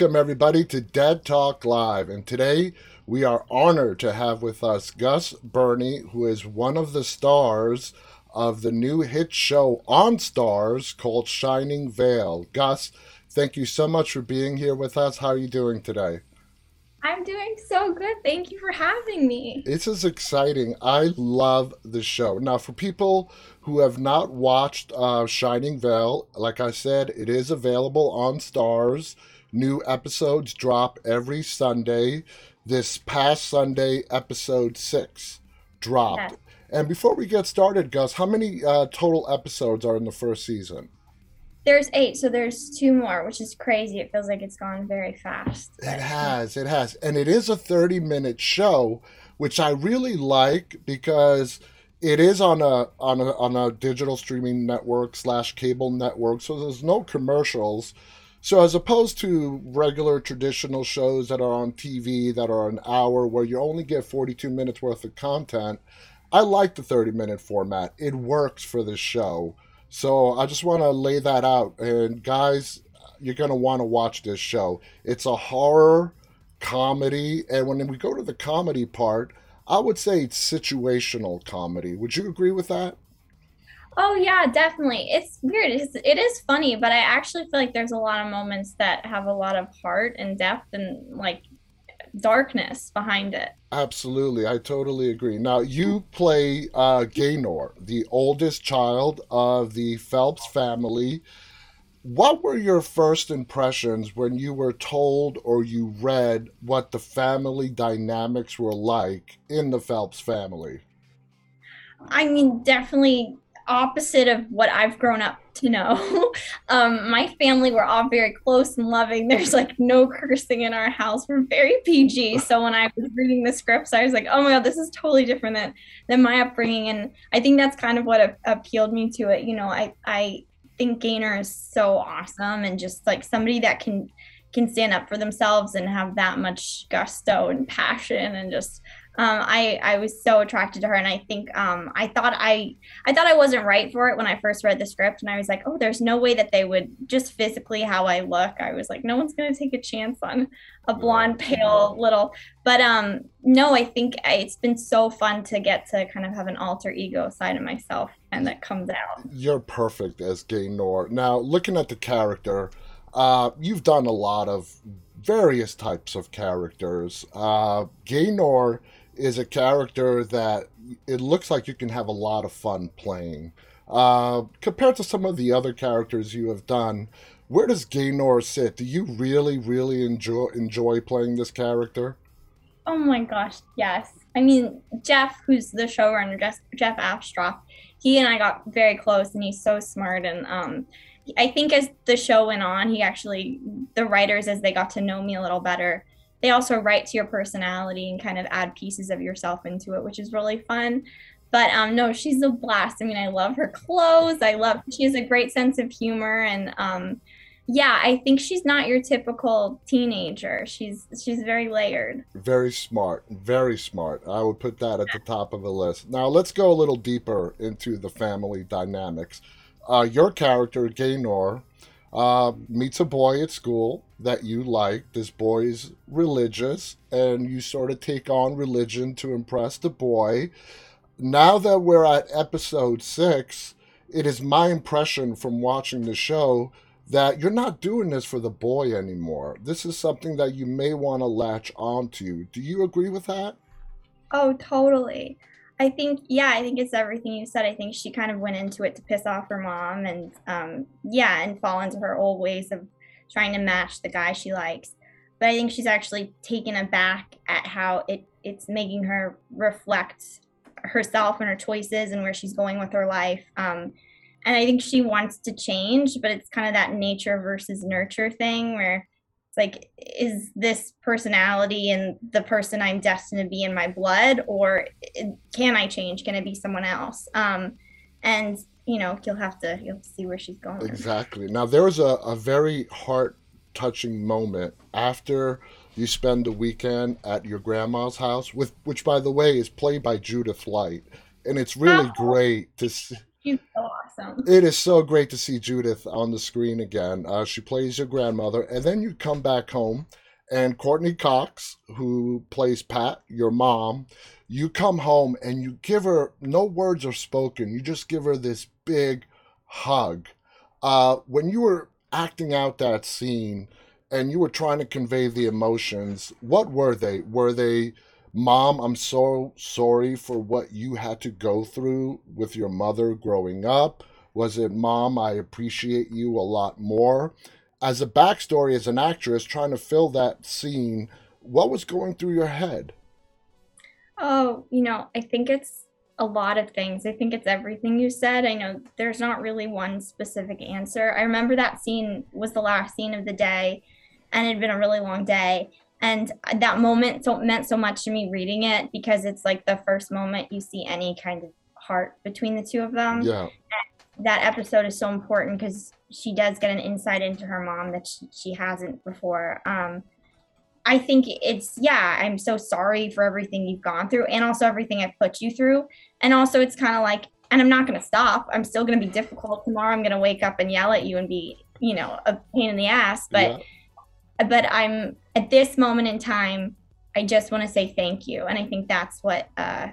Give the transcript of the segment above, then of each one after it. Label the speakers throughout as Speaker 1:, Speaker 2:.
Speaker 1: Welcome, everybody, to Dead Talk Live. And today we are honored to have with us Gus Birney, who is one of the stars of the new hit show on Starz called Shining Vale. Gus, thank you so much for being here with us. How are you doing today?
Speaker 2: I'm doing so good. Thank you for having me.
Speaker 1: This is exciting. I love the show. Now, for people who have not watched uh, Shining Vale, like I said, it is available on Starz. New episodes drop every Sunday. This past Sunday, episode six dropped. And before we get started, Gus, how many uh, total episodes are in the first season?
Speaker 2: There's eight, so there's two more, which is crazy. It feels like it's gone very fast.
Speaker 1: It has, it has. And it is a 30 minute show, which I really like because it is on a on a on a digital streaming network slash cable network, so there's no commercials. So as opposed to regular traditional shows that are on TV that are an hour where you only get 42 minutes worth of content, I like the 30 minute format. It works for this show. So I just want to lay that out. And guys, you're going to want to watch this show. It's a horror comedy. And when we go to the comedy part, I would say it's situational comedy. Would you agree with that?
Speaker 2: Oh yeah, definitely. It's weird. It's, it is funny, but I actually feel like there's a lot of moments that have a lot of heart and depth and like darkness behind it.
Speaker 1: Absolutely, I totally agree. Now, you play uh, Gaynor, the oldest child of the Phelps family. What were your first impressions when you were told or you read what the family dynamics were like in the Phelps family?
Speaker 2: I mean, definitely opposite of what I've grown up to know. um, my family were all very close and loving. There's like no cursing in our house. We're very PG. So when I was reading the scripts, I was like, oh my god, this is totally different than than my upbringing. And I think that's kind of what a- appealed me to it. You know, I I think Gaynor is so awesome and just like somebody that can can stand up for themselves and have that much gusto and passion and just um, I I was so attracted to her, and I think um, I thought I I thought I wasn't right for it when I first read the script, and I was like, oh, there's no way that they would just physically how I look. I was like, no one's gonna take a chance on a blonde, pale little. But um, no, I think it's been so fun to get to kind of have an alter ego side of myself, and that comes out.
Speaker 1: You're perfect as Gaynor. Now, looking at the character, uh, you've done a lot of various types of characters. Uh, Gaynor is a character that it looks like you can have a lot of fun playing. Uh, compared to some of the other characters you have done, where does Gaynor sit? Do you really, really enjoy enjoy playing this character?
Speaker 2: Oh my gosh, yes. I mean, Jeff, who's the showrunner, Jeff, Jeff Astrof, he and I got very close, and he's so smart. And um, I think as the show went on, he actually, the writers, as they got to know me a little better, they also write to your personality and kind of add pieces of yourself into it, which is really fun. But um, no, she's a blast. I mean, I love her clothes. I love she has a great sense of humor, and um, yeah, I think she's not your typical teenager. She's she's very layered.
Speaker 1: Very smart, very smart. I would put that at the top of the list. Now let's go a little deeper into the family dynamics. Uh, your character, Gaynor, uh, meets a boy at school that you like. This boy's religious, and you sort of take on religion to impress the boy. Now that we're at episode six, it is my impression from watching the show that you're not doing this for the boy anymore. This is something that you may want to latch onto. Do you agree with that?
Speaker 2: Oh, totally. I think, yeah, I think it's everything you said. I think she kind of went into it to piss off her mom and, um, yeah, and fall into her old ways of trying to match the guy she likes. But I think she's actually taken aback at how it, it's making her reflect herself and her choices and where she's going with her life. Um, and I think she wants to change, but it's kind of that nature versus nurture thing where like, is this personality and the person I'm destined to be in my blood, or can I change? Can it be someone else? Um, and you know, you'll have to you'll have to see where she's going.
Speaker 1: Exactly. Now there was a, a very heart touching moment after you spend the weekend at your grandma's house, with which by the way is played by Judith Light, and it's really
Speaker 2: Oh.
Speaker 1: great to see.
Speaker 2: She's so awesome.
Speaker 1: It is so great to see Judith on the screen again. Uh, she plays your grandmother, and then you come back home, and Courteney Cox, who plays Pat, your mom, you come home and you give her no words are spoken. You just give her this big hug. Uh, when you were acting out that scene and you were trying to convey the emotions, what were they? Were they, Mom, I'm so sorry for what you had to go through with your mother growing up? Was it, Mom, I appreciate you a lot more? As a backstory, as an actress trying to fill that scene, what was going through your head?
Speaker 2: Oh, you know, I think it's a lot of things. I think it's everything you said. I know there's not really one specific answer. I remember that scene was the last scene of the day and it had been a really long day. And that moment so meant so much to me reading it because it's like the first moment you see any kind of heart between the two of them.
Speaker 1: Yeah.
Speaker 2: That episode is so important because she does get an insight into her mom that she, she hasn't before. Um, I think it's yeah, I'm so sorry for everything you've gone through and also everything I've put you through. And also it's kind of like and I'm not going to stop. I'm still going to be difficult tomorrow. I'm going to wake up and yell at you and be, you know, a pain in the ass, but yeah. but I'm at this moment in time I just want to say thank you. And I think that's what uh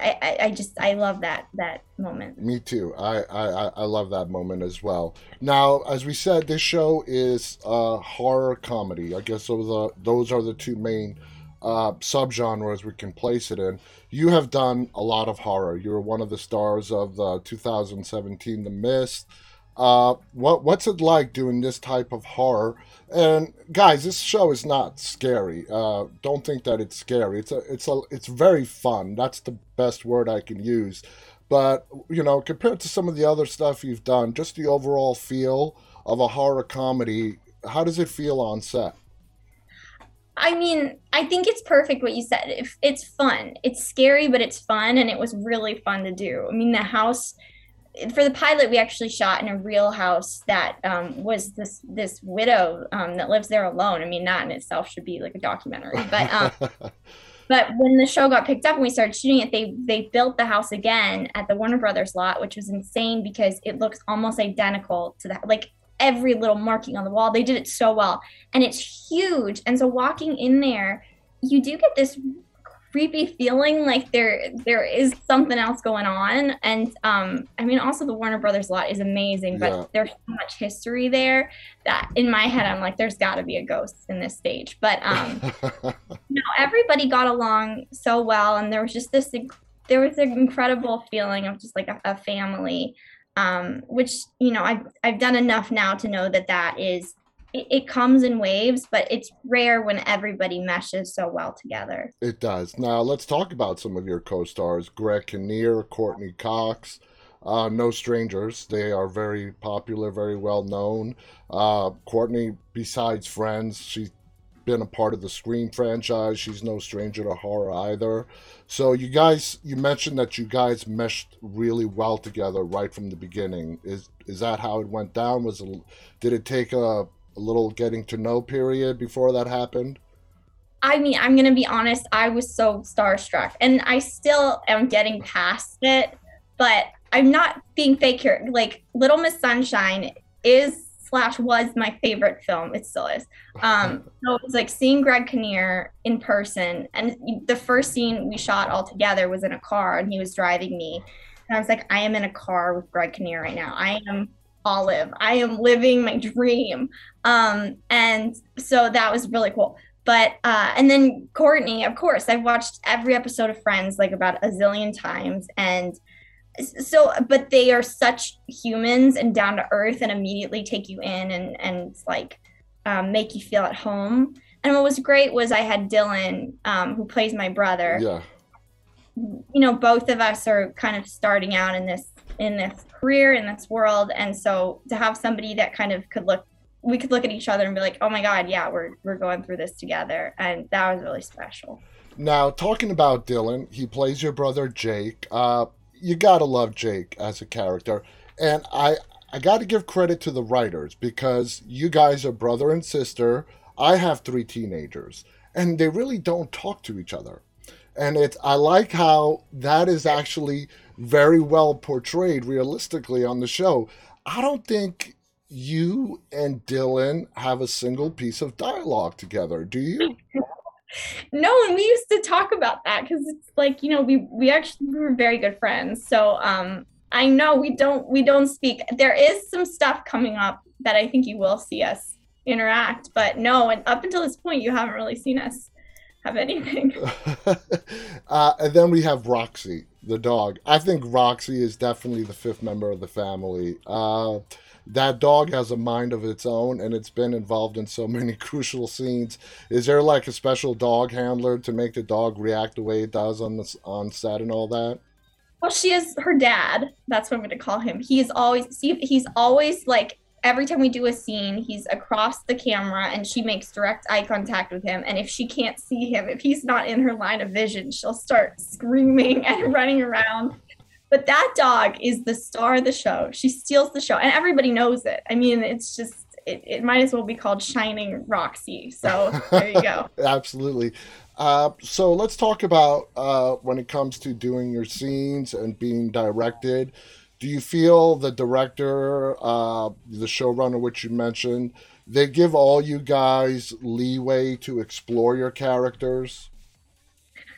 Speaker 2: I, I just I love that that moment.
Speaker 1: Me too. I, I I love that moment as well. Now, as we said, this show is a horror comedy. I guess those are those are the two main uh, subgenres we can place it in. You have done a lot of horror. You were one of the stars of the 2017 The Mist. Uh, what what's it like doing this type of horror? And guys, this show is not scary. Uh, don't think that it's scary. It's a it's a it's very fun. That's the best word I can use. But you know, compared to some of the other stuff you've done, just the overall feel of a horror comedy, how does it feel on set?
Speaker 2: I mean, I think it's perfect what you said. If it's fun, it's scary, but it's fun, and it was really fun to do. I mean, the house for the pilot, we actually shot in a real house that um, was this this widow um, that lives there alone. I mean, that in itself should be like a documentary, but um, but when the show got picked up and we started shooting it, they they built the house again at the Warner Brothers lot, which was insane because it looks almost identical to that, like every little marking on the wall. They did it so well, and it's huge. And so walking in there, you do get this creepy feeling like there there is something else going on and um i mean also the warner brothers lot is amazing but yeah. there's so much history there that in my head i'm like there's got to be a ghost in this stage but um know everybody got along so well and there was just this there was an incredible feeling of just like a, a family um which you know i've i've done enough now to know that that is it, comes in waves, but it's rare when everybody meshes so well together.
Speaker 1: It does. Now let's talk about some of your co-stars: Greg Kinnear, Courteney Cox. Uh, no strangers. They are very popular, very well known. Uh, Courteney, besides Friends, she's been a part of the Scream franchise. She's no stranger to horror either. So you guys, you mentioned that you guys meshed really well together right from the beginning. Is is that how it went down? Was it, did it take a a little getting to know period before that happened?
Speaker 2: I mean, I'm going to be honest, I was so starstruck and I still am getting past it, but I'm not being fake here. Like Little Miss Sunshine is slash was my favorite film. It still is. Um, so it was like seeing Greg Kinnear in person. And the first scene we shot all together was in a car and he was driving me. And I was like, I am in a car with Greg Kinnear right now. I am Olive. I am living my dream. Um, and so that was really cool. But uh, and then Courteney, of course, I've watched every episode of Friends like about a zillion times, and so but they are such humans and down to earth, and immediately take you in and and like um, make you feel at home. And what was great was I had Dylan, um, who plays my brother.
Speaker 1: Yeah.
Speaker 2: You know, both of us are kind of starting out in this in this career in this world. And so to have somebody that kind of could look we could look at each other and be like oh my god yeah we're we're going through this together. And that was really special.
Speaker 1: Now talking about dylan he plays your brother jake. Uh you gotta love jake as a character. And i i gotta give credit to the writers because you guys are brother and sister. I have three teenagers and they really don't talk to each other. And it's i like how that is actually very well portrayed realistically on the show. I don't think you and Dylan have a single piece of dialogue together, do you?
Speaker 2: no, and we used to talk about that because it's like, you know, we we actually we were very good friends. So um I know we don't we don't speak. There is some stuff coming up that I think you will see us interact, but no, and up until this point you haven't really seen us have anything.
Speaker 1: uh, and then we have Roxy, the dog. I think Roxy is definitely the fifth member of the family. Uh, that dog has a mind of its own and it's been involved in so many crucial scenes. Is there like a special dog handler to make the dog react the way it does on the on set and all that?
Speaker 2: Well, she is her dad. That's what I'm going to call him. He's always see he's always like every time we do a scene, he's across the camera and she makes direct eye contact with him. And if she can't see him, if he's not in her line of vision, she'll start screaming and running around. But that dog is the star of the show. She steals the show, and everybody knows it. I mean, it's just. It, it might as well be called Shining Roxy. So there you go.
Speaker 1: Absolutely. Uh, so let's talk about uh, when it comes to doing your scenes and being directed do you feel the director, uh, the showrunner, which you mentioned, they give all you guys leeway to explore your characters?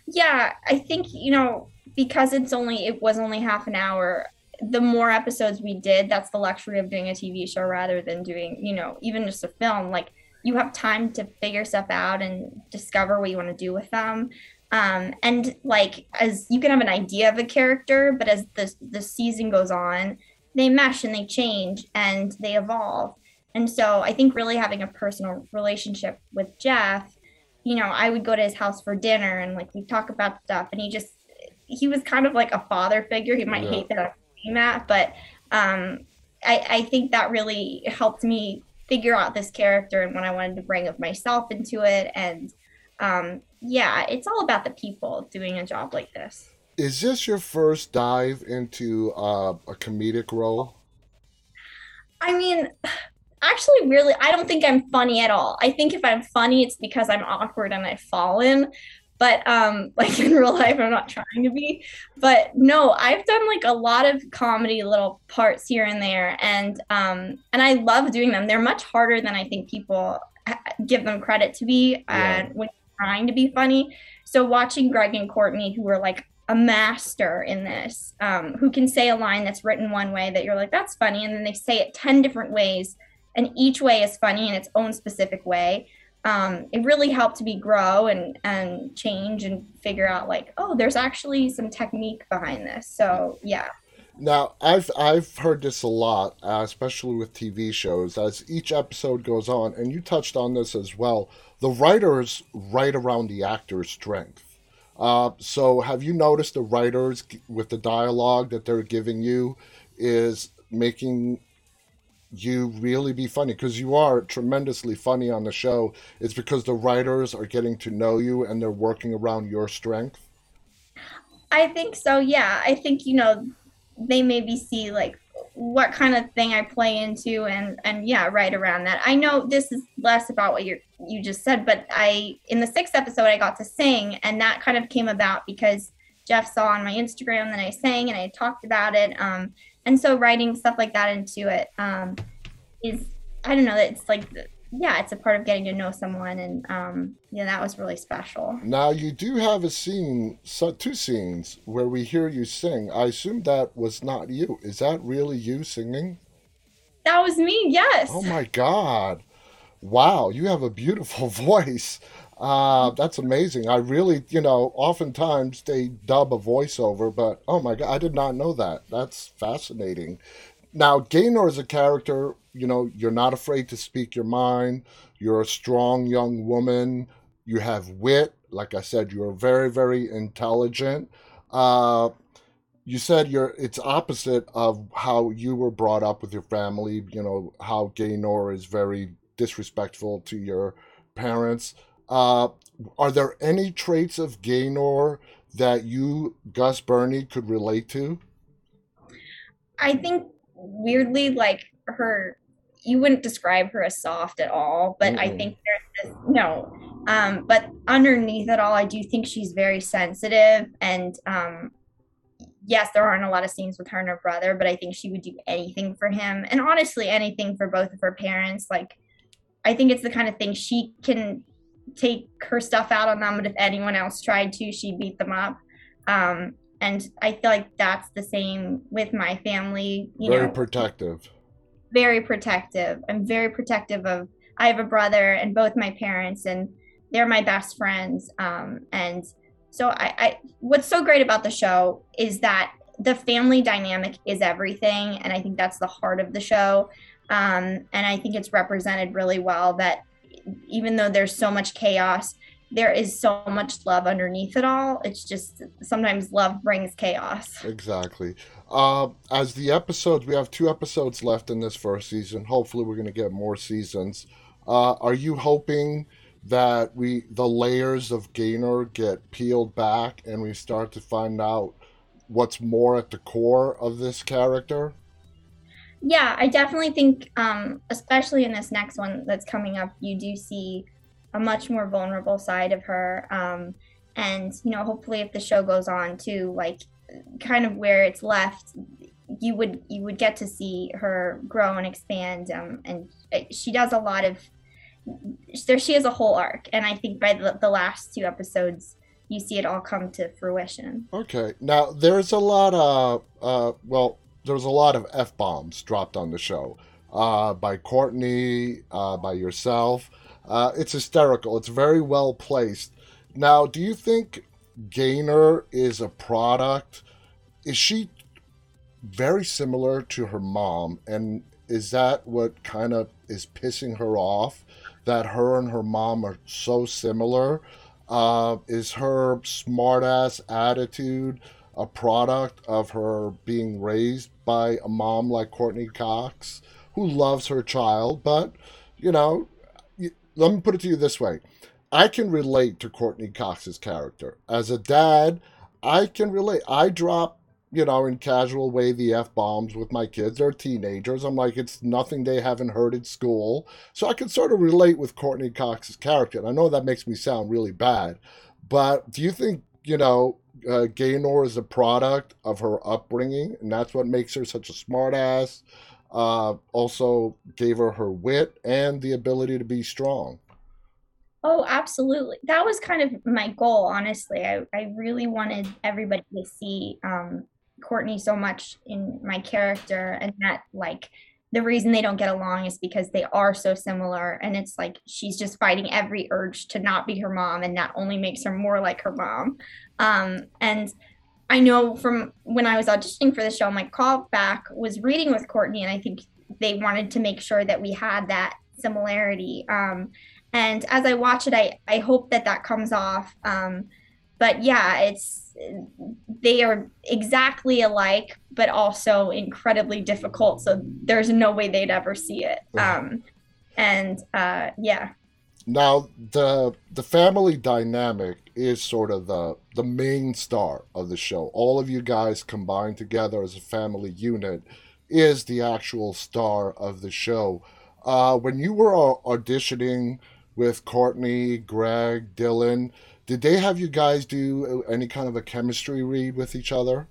Speaker 2: Yeah, I think you know because it's only it was only half an hour. The more episodes we did, that's the luxury of doing a TV show rather than doing you know even just a film. Like you have time to figure stuff out and discover what you want to do with them. Um, and like as you can have an idea of a character, but as the the season goes on, they mesh and they change and they evolve. And so I think really having a personal relationship with Jeff, you know, I would go to his house for dinner and like we talk about stuff, and he just he was kind of like a father figure. He might yeah. hate that I'm saying that, but um, I, I think that really helped me figure out this character and what I wanted to bring of myself into it and um, yeah, it's all about the people doing a job like this.
Speaker 1: Is this your first dive into uh, a comedic role?
Speaker 2: I mean, actually, really, I don't think I'm funny at all. I think if I'm funny, it's because I'm awkward and I've fallen. But um, like in real life, I'm not trying to be. But no, I've done like a lot of comedy little parts here and there, and um, and I love doing them. They're much harder than I think people give them credit to be. And when trying to be funny. So watching Greg and Courteney, who were like a master in this, um, who can say a line that's written one way that you're like, that's funny. And then they say it 10 different ways. And each way is funny in its own specific way. Um, it really helped me grow and, and change and figure out like, oh, there's actually some technique behind this. So yeah.
Speaker 1: Now, I've I've heard this a lot, uh, especially with TV shows, as each episode goes on, and you touched on this as well. The writers write around the actor's strength. Uh, so, have you noticed the writers with the dialogue that they're giving you is making you really be funny because you are tremendously funny on the show. It's because the writers are getting to know you and they're working around your strength.
Speaker 2: I think so. Yeah, I think you know they maybe see like what kind of thing I play into and and yeah, right around that. I know this is less about what you you just said, but I in the sixth episode I got to sing and that kind of came about because Jeff saw on my Instagram that I sang and I talked about it. Um, and so writing stuff like that into it um, is I don't know, it's like yeah, it's a part of getting to know someone, and um, yeah, that was really special.
Speaker 1: Now you do have a scene, so two scenes where we hear you sing. I assume that was not you. Is that really you singing?
Speaker 2: That was me. Yes.
Speaker 1: Oh my god! Wow, you have a beautiful voice. Uh, that's amazing. I really, you know, oftentimes they dub a voiceover, but oh my god, I did not know that. That's fascinating. Now, Gaynor is a character you know, you're not afraid to speak your mind. You're a strong young woman. You have wit. Like I said, you're very, very intelligent. Uh, you said you're it's opposite of how you were brought up with your family. You know how Gaynor is very disrespectful to your parents. Uh, are there any traits of Gaynor that you, Gus Birney, could relate to?
Speaker 2: I think weirdly, like her you wouldn't describe her as soft at all, but mm I think there's this no. Um, but underneath it all, I do think she's very sensitive and um, yes, there aren't a lot of scenes with her and her brother, but I think she would do anything for him. And honestly, anything for both of her parents. Like, I think it's the kind of thing she can take her stuff out on them, but if anyone else tried to, she'd beat them up. Um, and I feel like that's the same with my family.
Speaker 1: You very know, protective.
Speaker 2: Very protective. I'm very protective of. I have a brother and both my parents, and they're my best friends. Um, and so I, I, what's so great about the show is that the family dynamic is everything, and I think that's the heart of the show. Um, and I think it's represented really well that even though there's so much chaos, there is so much love underneath it all. It's just sometimes love brings chaos.
Speaker 1: Exactly. Uh, as the episodes, we have two episodes left in this first season. Hopefully, we're going to get more seasons. Uh, are you hoping that we the layers of Gaynor get peeled back and we start to find out what's more at the core of this character?
Speaker 2: Yeah, I definitely think, um, especially in this next one that's coming up, you do see a much more vulnerable side of her. Um, and you know, hopefully, if the show goes on to like kind of where it's left, you would you would get to see her grow and expand. Um, and she does a lot of there. She has a whole arc, and I think by the, the last two episodes, you see it all come to fruition.
Speaker 1: Okay, now there's a lot of uh, well, there's a lot of f bombs dropped on the show uh, by Courteney, uh, by yourself. Uh, it's hysterical. It's very well placed. Now, do you think Gaynor is a product? Is she very similar to her mom? And is that what kind of is pissing her off? That her and her mom are so similar? Uh, is her smartass attitude a product of her being raised by a mom like Courteney Cox, who loves her child, but, you know, let me put it to you this way. I can relate to Courteney Cox's character. As a dad, I can relate. I drop, you know, in casual way the F bombs with my kids. They're teenagers. I'm like, it's nothing they haven't heard at school. So I can sort of relate with Courteney Cox's character. And I know that makes me sound really bad, but do you think, you know, uh, Gaynor is a product of her upbringing, and that's what makes her such a smartass, uh, also gave her her wit and the ability to be strong.
Speaker 2: Oh, absolutely. That was kind of my goal, honestly. I, I really wanted everybody to see um, Courteney so much in my character and that, like, the reason they don't get along is because they are so similar. And it's like she's just fighting every urge to not be her mom, and that only makes her more like her mom. Um, and I know from when I was auditioning for the show, my callback was reading with Courteney, and I think they wanted to make sure that we had that similarity. Um, and as I watch it, I I hope that that comes off. Um, but yeah, it's they are exactly alike, but also incredibly difficult. So there's no way they'd ever see it. Um, and uh, yeah.
Speaker 1: Now the the family dynamic is sort of the the main star of the show. All of you guys combined together as a family unit is the actual star of the show. Uh, when you were auditioning with Courteney, Greg, Dylan, did they have you guys do any kind of a chemistry read with each other?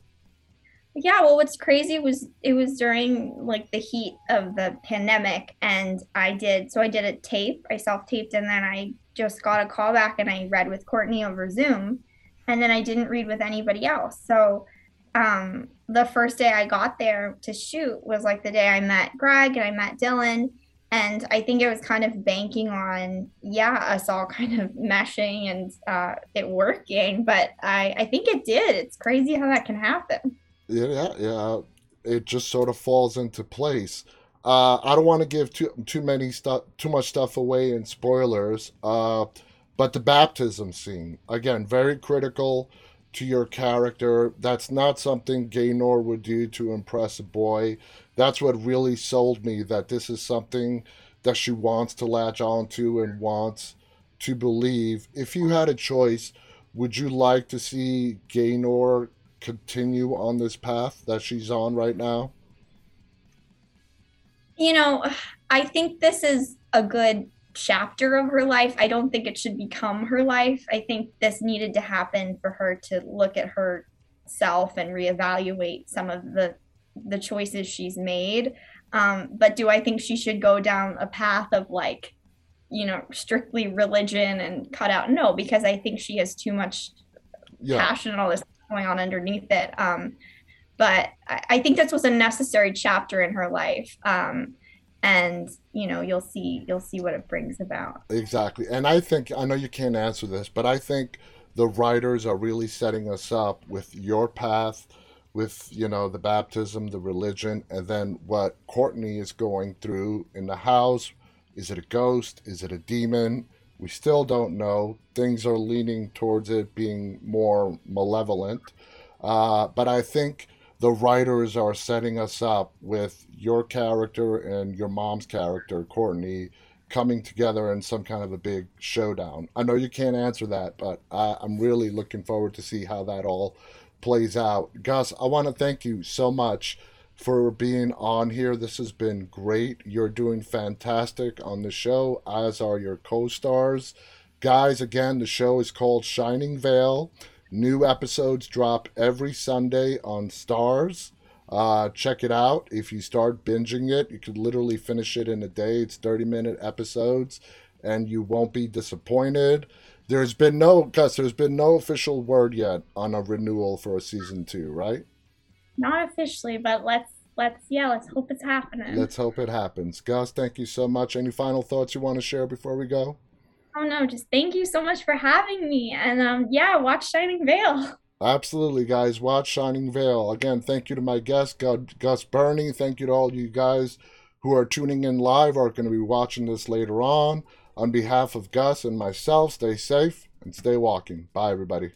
Speaker 2: Yeah, well, what's crazy was it was during like the heat of the pandemic, and I did so I did a tape, I self taped, and then I just got a call back and I read with Courteney over Zoom, and then I didn't read with anybody else. So, um, the first day I got there to shoot was like the day I met Greg and I met Dylan, and I think it was kind of banking on yeah us all kind of meshing and uh, it working, but I I think it did. It's crazy how that can happen
Speaker 1: yeah, yeah, it just sort of falls into place. Uh, I don't want to give too too many stuff, too much stuff away in spoilers. Uh, but the baptism scene again, very critical to your character. That's not something Gaynor would do to impress a boy. That's what really sold me that this is something that she wants to latch onto and wants to believe. If you had a choice, would you like to see Gaynor continue on this path that she's on right now?
Speaker 2: You know, I think this is a good chapter of her life. I don't think it should become her life. I think this needed to happen for her to look at herself and reevaluate some of the the choices she's made. Um, but do I think she should go down a path of like, you know, strictly religion and cut out? No, because I think she has too much yeah. passion and all this going on underneath it. Um, but I, I, think this was a necessary chapter in her life. Um, and you know you'll see you'll see what it brings about.
Speaker 1: Exactly. And i think i know you can't answer this but i think the writers are really setting us up with your path with you know the baptism the religion and then what courteney is going through in the house. Is it a ghost? Is it a demon we still don't know things are leaning towards it being more malevolent uh, but i think the writers are setting us up with your character and your mom's character courteney coming together in some kind of a big showdown. I know you can't answer that, but I, I'm really looking forward to see how that all plays out. Gus, I want to thank you so much for being on here. This has been great. You're doing fantastic on the show, as are your co stars. Guys, again, the show is called Shining Vale. New episodes drop every Sunday on Starz. Uh, check it out. If you start binging it, you could literally finish it in a day. It's 30 minute episodes and you won't be disappointed. There's been no, Gus, there's been no official word yet on a renewal for a season two, right?
Speaker 2: Not officially, but let's, let's, yeah, let's hope it's happening.
Speaker 1: Let's hope it happens. Gus, thank you so much. Any final thoughts you want to share before we go?
Speaker 2: Oh no, just thank you so much for having me. And um, yeah, watch Shining Vale.
Speaker 1: Absolutely, guys. Watch Shining Vale. Again, thank you to my guest, Gus Birney. Thank you to all you guys who are tuning in live or are going to be watching this later on. On behalf of Gus and myself, stay safe and stay walking. Bye, everybody.